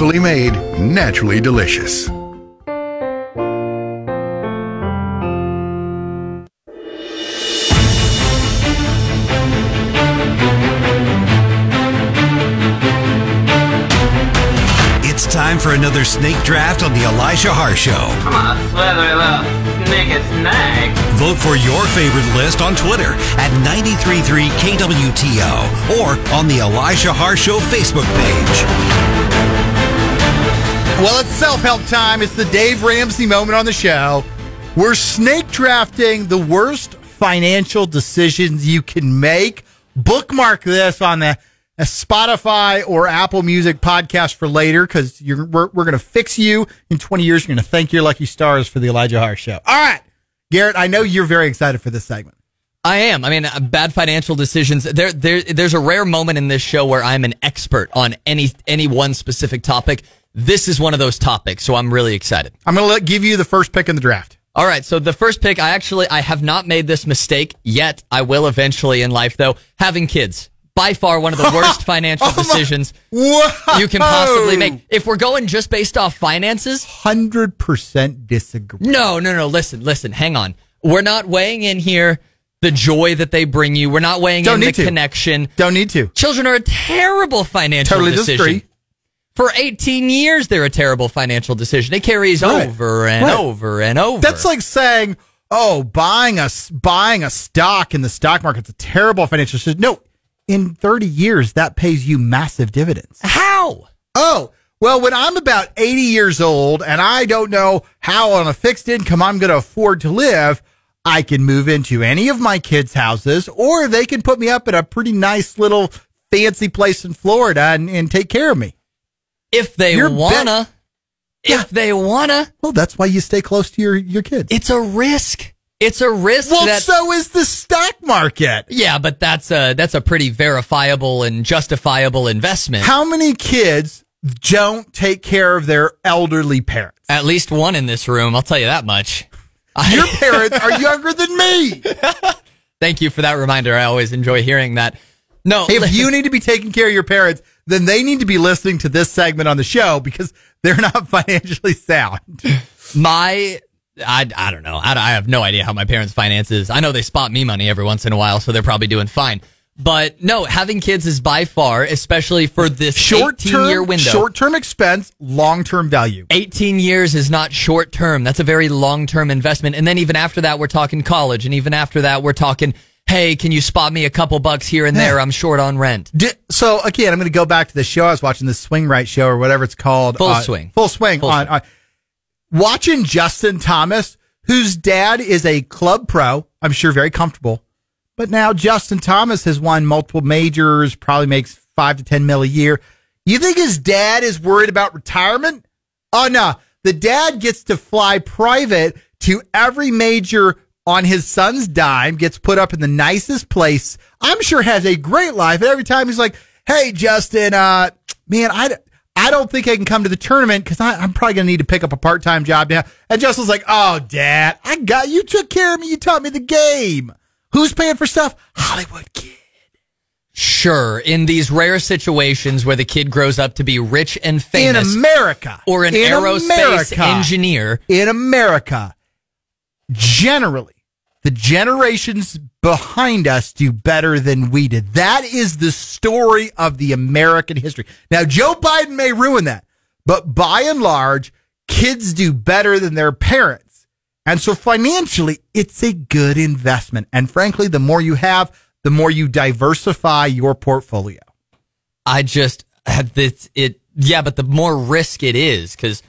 Fully made, naturally delicious. It's time for another snake draft on the Elijah Haahr Show. Come on, slithery little naked snake. Vote for your favorite list on Twitter at 933KWTO or on the Elijah Haahr Show Facebook page. Well, it's self help time. It's the Dave Ramsey moment on the show. We're snake drafting the worst financial decisions you can make. Bookmark this on the a Spotify or Apple Music podcast for later because we're, we're going to fix you in 20 years. You're going to thank your lucky stars for the Elijah Haahr show. All right. Garett, I know you're very excited for this segment. I am. I mean, uh, bad financial decisions. There, there, there's a rare moment in this show where I'm an expert on any any one specific topic. This is one of those topics, so I'm really excited. I'm going to let give you the first pick in the draft. All right, so the first pick, I actually I have not made this mistake yet. I will eventually in life, though. Having kids, by far one of the worst financial Oh decisions you can possibly make. If we're going just based off finances, 100% disagree. no, no, no. Listen, listen. Hang on. We're not weighing in here the joy that they bring you. We're not weighing Don't in the to. connection. Don't need to. Children are a terrible financial Totally decision. disagree. For 18 years, they're a terrible financial decision. It carries Right. over and Right. over and over. That's like saying, "Oh, buying a buying a stock in the stock market's a terrible financial decision." No, in 30 years that pays you massive dividends. how? Oh, well, when I'm about 80 years old and I don't know how on a fixed income I'm going to afford to live, I can move into any of my kids' houses or they can put me up at a pretty nice little fancy place in Florida and, and take care of me. If they You're wanna, Yeah. if they wanna, Well, that's why you stay close to your, your kids. it's a risk. It's a risk well, that. so is the stock market. yeah, but that's a that's a pretty verifiable and justifiable investment. How many kids don't take care of their elderly parents? At least one in this room, I'll tell you that much. Your parents are younger than me. Thank you for that reminder. I always enjoy hearing that. No, If you need to be taking care of your parents, then they need to be listening to this segment on the show because they're not financially sound. my I, I don't know. I, I have no idea how my parents' finances. I know they spot me money every once in a while, so they're probably doing fine. But no, having kids is by far, especially for this Short 18 year term, window. short term expense, long term value. 18 years is not short term. That's a very long term investment. And then even after that, we're talking college. And even after that, we're talking, hey, can you spot me a couple bucks here and there? I'm short on rent. Di- so again, I'm going to go back to the show I was watching, the Swing Right show or whatever it's called. Full uh, Swing. Full swing Full on, Swing. on watching Justin Thomas, whose dad is a club pro. I'm sure very comfortable. But now Justin Thomas has won multiple majors, probably makes five to ten mil a year. You think his dad is worried about retirement? Oh no, the dad gets to fly private to every major on his son's dime, gets put up in the nicest place. I'm sure has a great life. And every time he's like, "Hey, Justin, uh, man, I." I don't think I can come to the tournament because I'm probably going to need to pick up a part time job now. And Justin's like, Oh, dad, I got you. Took care of me. You taught me the game. Who's paying for stuff? Hollywood kid. Sure. In these rare situations where the kid grows up to be rich and famous In America. or an In aerospace America. engineer, in America, generally, the generations behind us do better than we did. That is the story of the American history. Now, Joe Biden may ruin that, but by and large, kids do better than their parents. And so financially, it's a good investment. And frankly, the more you have, the more you diversify your portfolio. I just it's it yeah, but the more risk it is because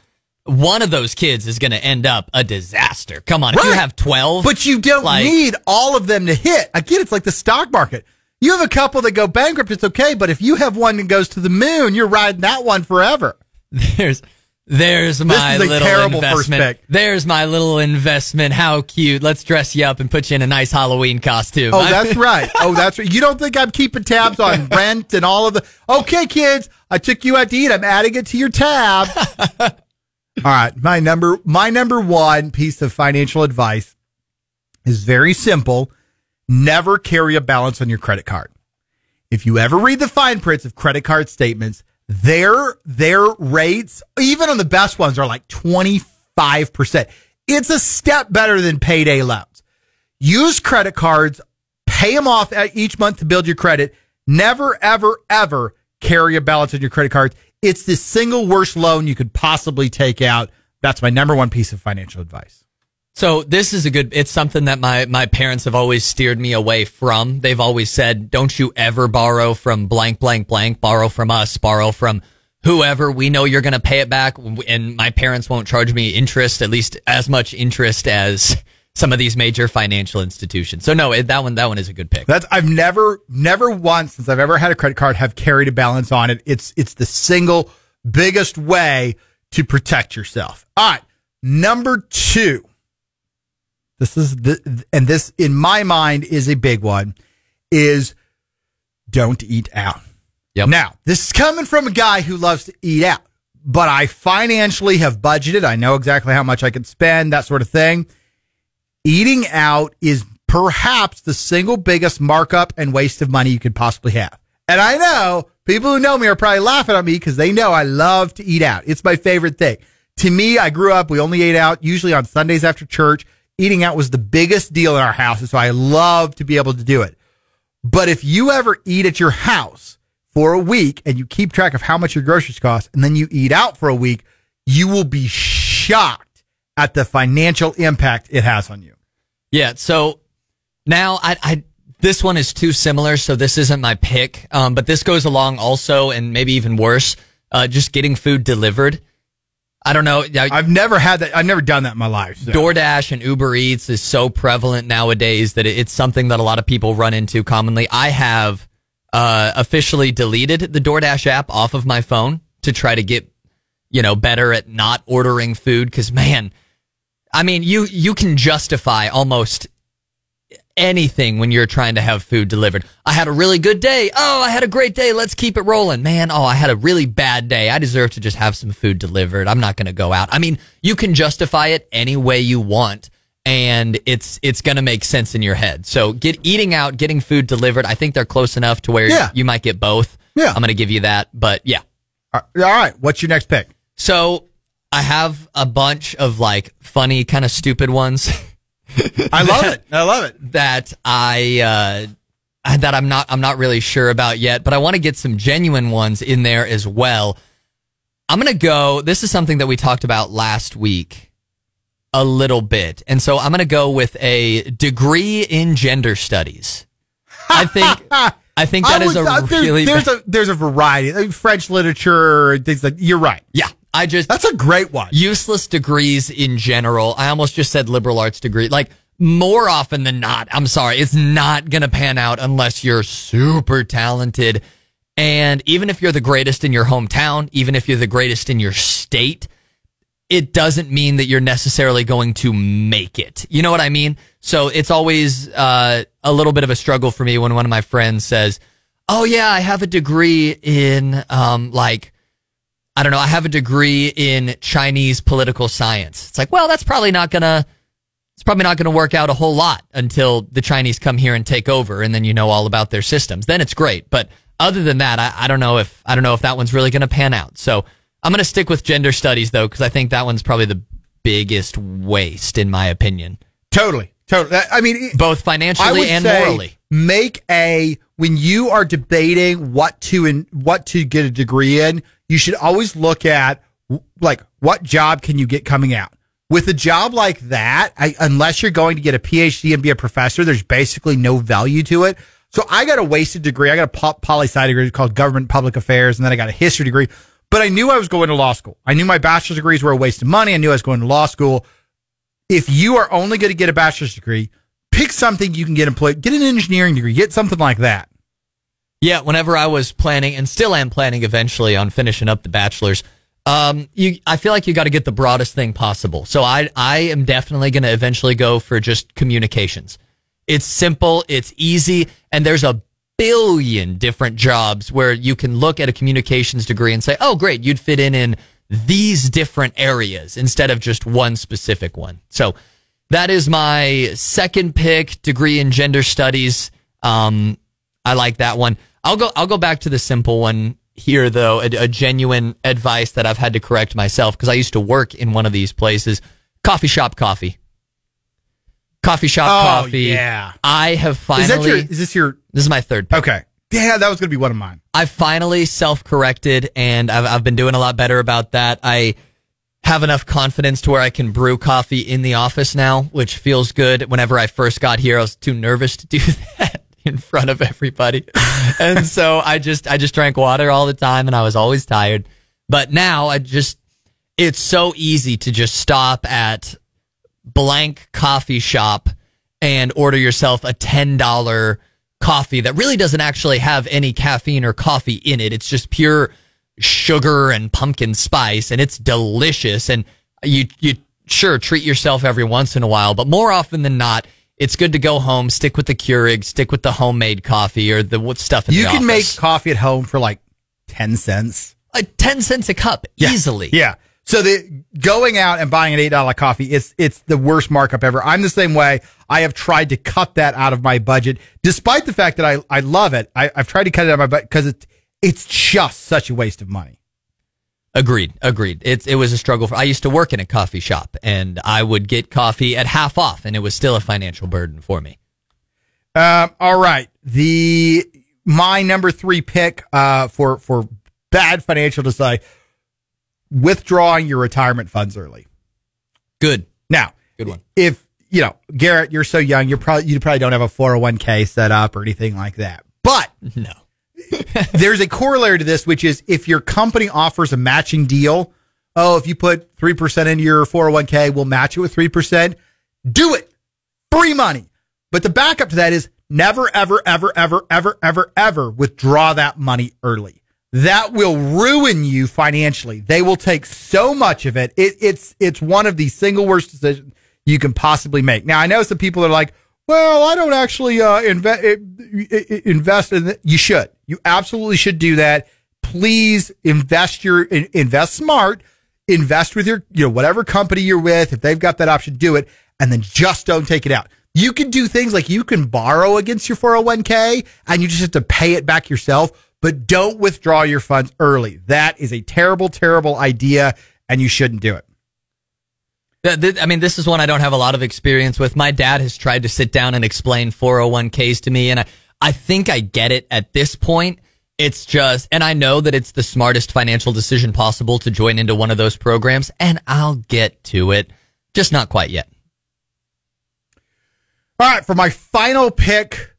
one of those kids is going to end up a disaster. Come on, if you have twelve, But you don't like- need all of them to hit. Again, it's like the stock market. You have a couple that go bankrupt, it's okay. But if you have one that goes to the moon, you're riding that one forever. there's there's my is a little terrible first investment. There's my little investment. How cute! Let's dress you up and put you in a nice Halloween costume. Oh, that's right. Oh, that's right. You don't think I'm keeping tabs on rent and all of the. Okay, kids, I took you out to eat. I'm adding it to your tab. All right, my number, my number one piece of financial advice is very simple. Never carry a balance on your credit card. If you ever read the fine prints of credit card statements, their their rates, even on the best ones, are like 25%. It's a step better than payday loans. Use credit cards, pay them off each month to build your credit. Never, ever, ever carry a balance on your credit cards. It's the single worst loan you could possibly take out. That's my number one piece of financial advice. So this is a good. It's something that my my parents have always steered me away from. They've always said, "Don't you ever borrow from blank blank blank. Borrow from us. Borrow from whoever. We know you're going to pay it back, and my parents won't charge me interest, at least as much interest as some of these major financial institutions. So no, that one that one is a good pick. That's I've never never once since I've ever had a credit card have carried a balance on it. It's it's the single biggest way to protect yourself. All right, number two. This is the and this in my mind is a big one. Is don't eat out. Yep. Now, this is coming from a guy who loves to eat out, but I financially have budgeted. I know exactly how much I can spend, that sort of thing. Eating out is perhaps the single biggest markup and waste of money you could possibly have. And I know people who know me are probably laughing at me because they know I love to eat out. It's my favorite thing. To me, I grew up, we only ate out usually on Sundays after church. Eating out was the biggest deal in our house. And so I love to be able to do it. But if you ever eat at your house for a week and you keep track of how much your groceries cost and then you eat out for a week, you will be shocked at the financial impact it has on you. Yeah. So now I, I this one is too similar, so this isn't my pick. Um, but this goes along also, and maybe even worse, uh, just getting food delivered. I don't know. I- I've never had that. I've never done that in my life. so. DoorDash and Uber Eats is so prevalent nowadays that it- it's something that a lot of people run into commonly. I have uh, officially deleted the DoorDash app off of my phone to try to get, you know, better at not ordering food. Because man, I mean, you you can justify almost anything when you're trying to have food delivered. I had a really good day. Oh, I had a great day. Let's keep it rolling, man. Oh, I had a really bad day. I deserve to just have some food delivered. I'm not going to go out. I mean, you can justify it any way you want and it's it's going to make sense in your head. So, get eating out, getting food delivered, I think they're close enough to where Yeah. you might get both. Yeah. I'm going to give you that, but yeah. All right. What's your next pick? So, I have a bunch of like funny kind of stupid ones. I love it. I love it. that I uh, that I'm not I'm not really sure about yet, but I want to get some genuine ones in there as well. I'm gonna go. This is something that we talked about last week a little bit, and so I'm gonna go with a degree in gender studies. I think I think that I is a uh, there- really there's a there's a variety. French literature, things like you're right. yeah. I just That's a great one. useless degrees in general. I almost just said liberal arts degree. Like more often than not, I'm sorry, it's not going to pan out unless you're super talented. And even if you're the greatest in your hometown, even if you're the greatest in your state, it doesn't mean that you're necessarily going to make it. You know what I mean? So it's always uh, a little bit of a struggle for me when one of my friends says, "Oh yeah, I have a degree in um, like." I don't know, I have a degree in Chinese political science. It's like, well, that's probably not gonna, it's probably not gonna work out a whole lot until the Chinese come here and take over and then you know all about their systems. Then it's great. But other than that, I, I don't know if, I don't know if that one's really gonna pan out. So I'm gonna stick with gender studies though, because I think that one's probably the biggest waste in my opinion, Totally. Totally. I mean, both I financially would and say morally. make a when you are debating what to in what to get a degree in, you should always look at like what job can you get coming out. With a job like that, I, unless you're going to get a PhD and be a professor, there's basically no value to it. So I got a wasted degree. I got a po- poli sci degree called government public affairs, and then I got a history degree. But I knew I was going to law school. I knew my bachelor's degrees were a waste of money. I knew I was going to law school if you are only going to get a bachelor's degree, pick something you can get employed. Get an engineering degree. Get something like that. Yeah, whenever I was planning and still am planning eventually on finishing up the bachelor's, um, you, I feel like you got to get the broadest thing possible. So I, I am definitely going to eventually go for just communications. It's simple, it's easy, and there's a billion different jobs where you can look at a communications degree and say, oh, great, you'd fit in in these different areas instead of just one specific one. So that is my second pick, degree in gender studies. Um, I like that one. I'll go. I'll go back to the simple one here though, a, a genuine advice that I've had to correct myself because I used to work in one of these places. Coffee shop coffee. Coffee shop Oh, coffee. yeah. I have finally. Is that your? Is this your? this is my third. pick. Okay. Yeah, that was going to be one of mine. I finally self corrected and I've, I've been doing a lot better about that. I have enough confidence to where I can brew coffee in the office now, which feels good. Whenever I first got here, I was too nervous to do that in front of everybody. and so I just, I just drank water all the time and I was always tired. But now I just, it's so easy to just stop at blank coffee shop and order yourself a $10 coffee that really doesn't actually have any caffeine or coffee in it. It's just pure sugar and pumpkin spice and it's delicious. And you, you sure treat yourself every once in a while, but more often than not, it's good to go home, stick with the Keurig, stick with the homemade coffee or the what stuff in You the can make coffee at home for like ten cents. like 10 cents a cup easily. Yeah. So the going out and buying an eight dollar coffee, it's it's the worst markup ever. I'm the same way. I have tried to cut that out of my budget, despite the fact that I, I love it. I, I've tried to cut it out of my budget because it's it's just such a waste of money. Agreed. Agreed. It, it was a struggle. For, I used to work in a coffee shop and I would get coffee at half off and it was still a financial burden for me. Um, all right. The my number three pick uh, for for bad financial decide withdrawing your retirement funds early. Good. Now, Good one. If you know, Garett, you're so young, you're probably you probably don't have a 401k set up or anything like that. But No. there's a corollary to this, which is if your company offers a matching deal, oh, if you put 3% into your 401k, we'll match it with 3%. Do it. Free money. But the backup to that is never, ever, ever, ever, ever, ever, ever withdraw that money early. That will ruin you financially. They will take so much of it. it it's, it's one of the single worst decisions you can possibly make. Now, I know some people are like, well, I don't actually uh, invest invest in. it. You should. You absolutely should do that. Please invest your in- invest smart. Invest with your you know whatever company you're with. If they've got that option, do it, and then just don't take it out. You can do things like you can borrow against your 401k, and you just have to pay it back yourself. But don't withdraw your funds early. That is a terrible, terrible idea, and you shouldn't do it. I mean, this is one I don't have a lot of experience with. My dad has tried to sit down and explain 401ks to me, and I, I think I get it at this point. It's just, and I know that it's the smartest financial decision possible to join into one of those programs, and I'll get to it. Just not quite yet. All right, for my final pick,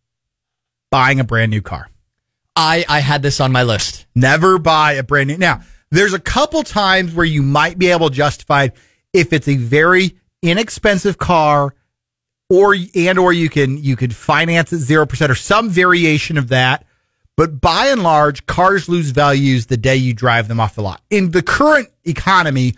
buying a brand new car. I, I had this on my list. Never buy a brand new. Now, there's a couple times where you might be able to justify it if it's a very inexpensive car or and or you can you could finance it 0% or some variation of that. But by and large, cars lose values the day you drive them off the lot. In the current economy,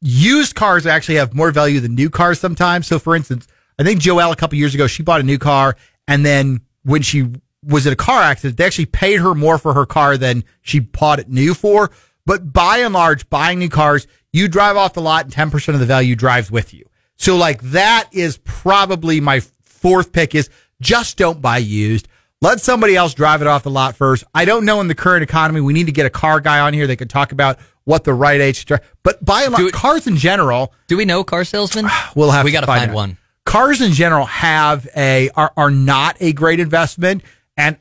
used cars actually have more value than new cars sometimes. So for instance, I think Joelle a couple years ago, she bought a new car and then when she was in a car accident, they actually paid her more for her car than she bought it new for. But by and large, buying new cars, you drive off the lot and 10% of the value drives with you. So like that is probably my fourth pick is just don't buy used. Let somebody else drive it off the lot first. I don't know in the current economy. We need to get a car guy on here that could talk about what the right age to drive. But by and large, cars in general, Do we know car salesman? we'll have we to got to find find one. Cars in general have a are, are not a great investment. And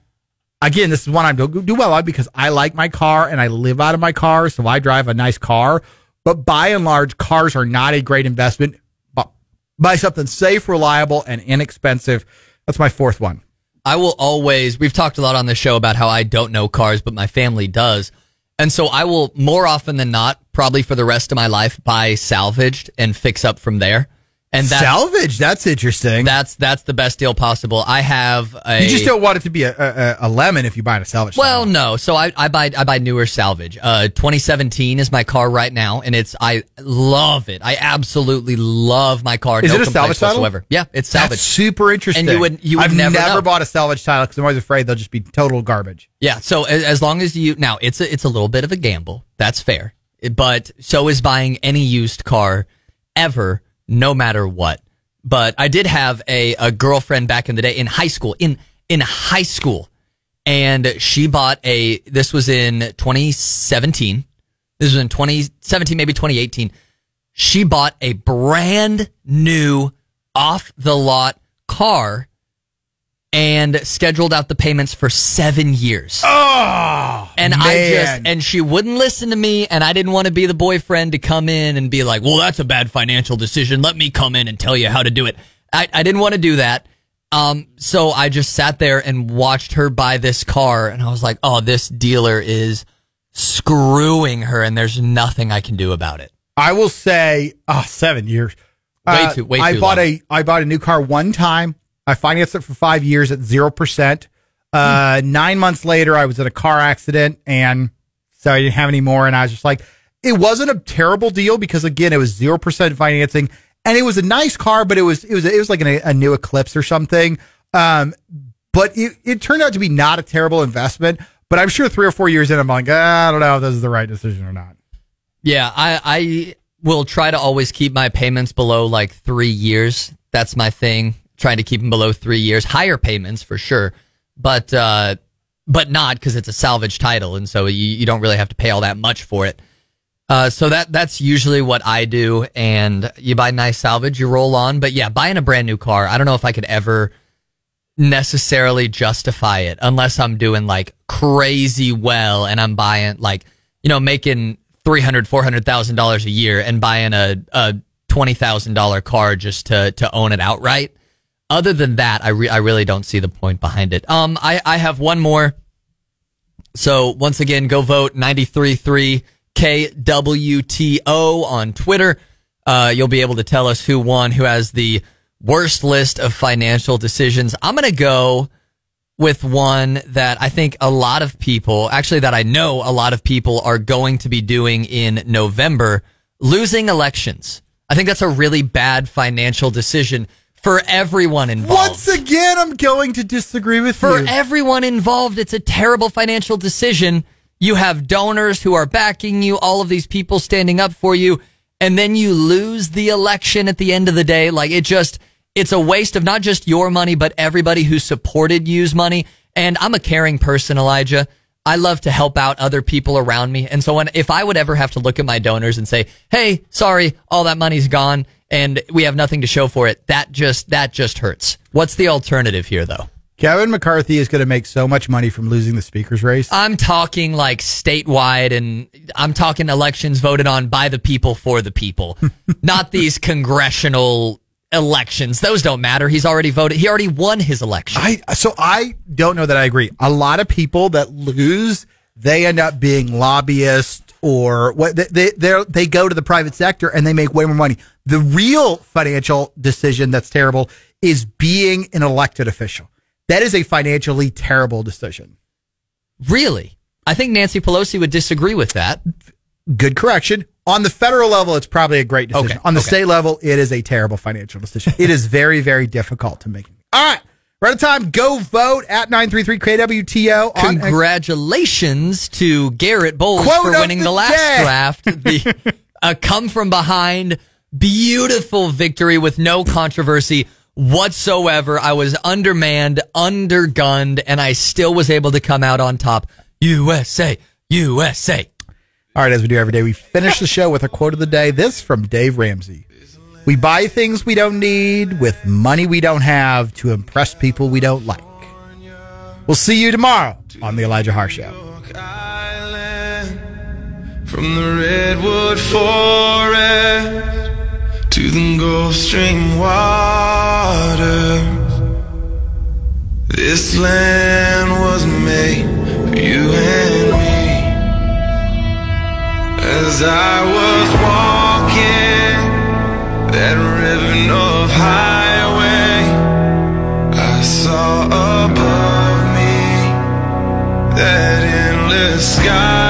again, this is one I do, do well on because I like my car and I live out of my car, so I drive a nice car. But by and large, cars are not a great investment. But buy something safe, reliable, and inexpensive. That's my fourth one. I will always, we've talked a lot on the show about how I don't know cars, but my family does. And so I will more often than not, probably for the rest of my life, buy salvaged and fix up from there. And that's, Salvage, that's interesting. that's, that's the best deal possible. I have a, you just don't want it to be a, a, a lemon if you buy a salvage. well, no. So I, I buy, I buy newer salvage. Uh, 2017 is my car right now and it's, I love it. I absolutely love my car. Is no it a salvage title? whatsoever. Yeah, it's that's salvage. super interesting. And you would- you would I've never know. bought a salvage title because I'm always afraid they'll just be total garbage. Yeah. So as, as long as you now, it's a it's a little bit of a gamble. That's fair. But so is buying any used car ever, no matter what. But I did have a a girlfriend back in the day in high school. In in high school, and she bought a. This was in 2017. This was in 2017, maybe 2018. She bought a brand new off the lot car and scheduled out the payments for seven years. Oh, And I just, and she wouldn't listen to me, and I didn't want to be the boyfriend to come in and be like, well, that's a bad financial decision. Let me come in and tell you how to do it. I, I didn't want to do that. Um, so I just sat there and watched her buy this car, and I was like, oh, this dealer is screwing her, and there's nothing I can do about it. I will say, oh, seven years. Uh, Way too- way I bought long. a I bought a new car one time. I financed it for five years at zero percent. Uh, nine months later, I was in a car accident, and so I didn't have any more. And I was just like, it wasn't a terrible deal because again, it was zero percent financing, and it was a nice car, but it was it was it was like a, a new Eclipse or something. Um, but it, it turned out to be not a terrible investment. But I'm sure three or four years in, I'm like, ah, I don't know if this is the right decision or not. Yeah, I, I will try to always keep my payments below like three years. That's my thing. Trying to keep them below three years. Higher payments for sure, but uh, but not because it's a salvage title, and so you, you don't really have to pay all that much for it. Uh, so that that's usually what I do. And you buy nice salvage, you roll on. But yeah, buying a brand new car, I don't know if I could ever necessarily justify it unless I'm doing like crazy well and I'm buying like, you know, making three hundred, four hundred thousand dollars a year and buying a, a twenty thousand dollar car just to to own it outright. Other than that, I re- I really don't see the point behind it. Um, I I have one more. So once again, go vote 933 KWTO on Twitter. Uh, you'll be able to tell us who won, who has the worst list of financial decisions. I'm going to go with one that I think a lot of people, actually that I know a lot of people are going to be doing in November, losing elections. I think that's a really bad financial decision for everyone involved. Once again, I'm going to disagree with For you. For everyone involved, it's a terrible financial decision. You have donors who are backing you, all of these people standing up for you, and then you lose the election at the end of the day. Like it just, it's a waste of not just your money, but everybody who supported you's money. And I'm a caring person, Elijah. I love to help out other people around me. And so when, if I would ever have to look at my donors and say, Hey, sorry, all that money's gone and we have nothing to show for it, that just, that just hurts. What's the alternative here though? Kevin McCarthy is going to make so much money from losing the speaker's race. I'm talking like statewide and I'm talking elections voted on by the people for the people, not these congressional elections. Those don't matter. He's already voted. He already won his election. I so I don't know that I agree. A lot of people that lose, they end up being lobbyists or what they they they go to the private sector and they make way more money. The real financial decision that's terrible is being an elected official. That is a financially terrible decision. really? I think Nancy Pelosi would disagree with that. Good correction. On the federal level, it's probably a great decision. Okay, On the okay. state level, it is a terrible financial decision. it is very, very difficult to make. All right. We're out of time. Go vote at 933-KWTO. on X- Congratulations to Garett Bowles Quote for winning the the, last day. draft. The a come from behind, beautiful victory with no controversy whatsoever. I was undermanned, undergunned, and I still was able to come out on top. USA, USA. All right, as we do every day, we finish the show with a quote of the day. This from Dave Ramsey. We buy things we don't need with money we don't have to impress people we don't like. We'll see you tomorrow on The Elijah Haahr Show. Island, from the redwood forest to the Gulf Stream waters. This land was made for you and me. As I was walking that ribbon of highway, I saw above me that endless sky.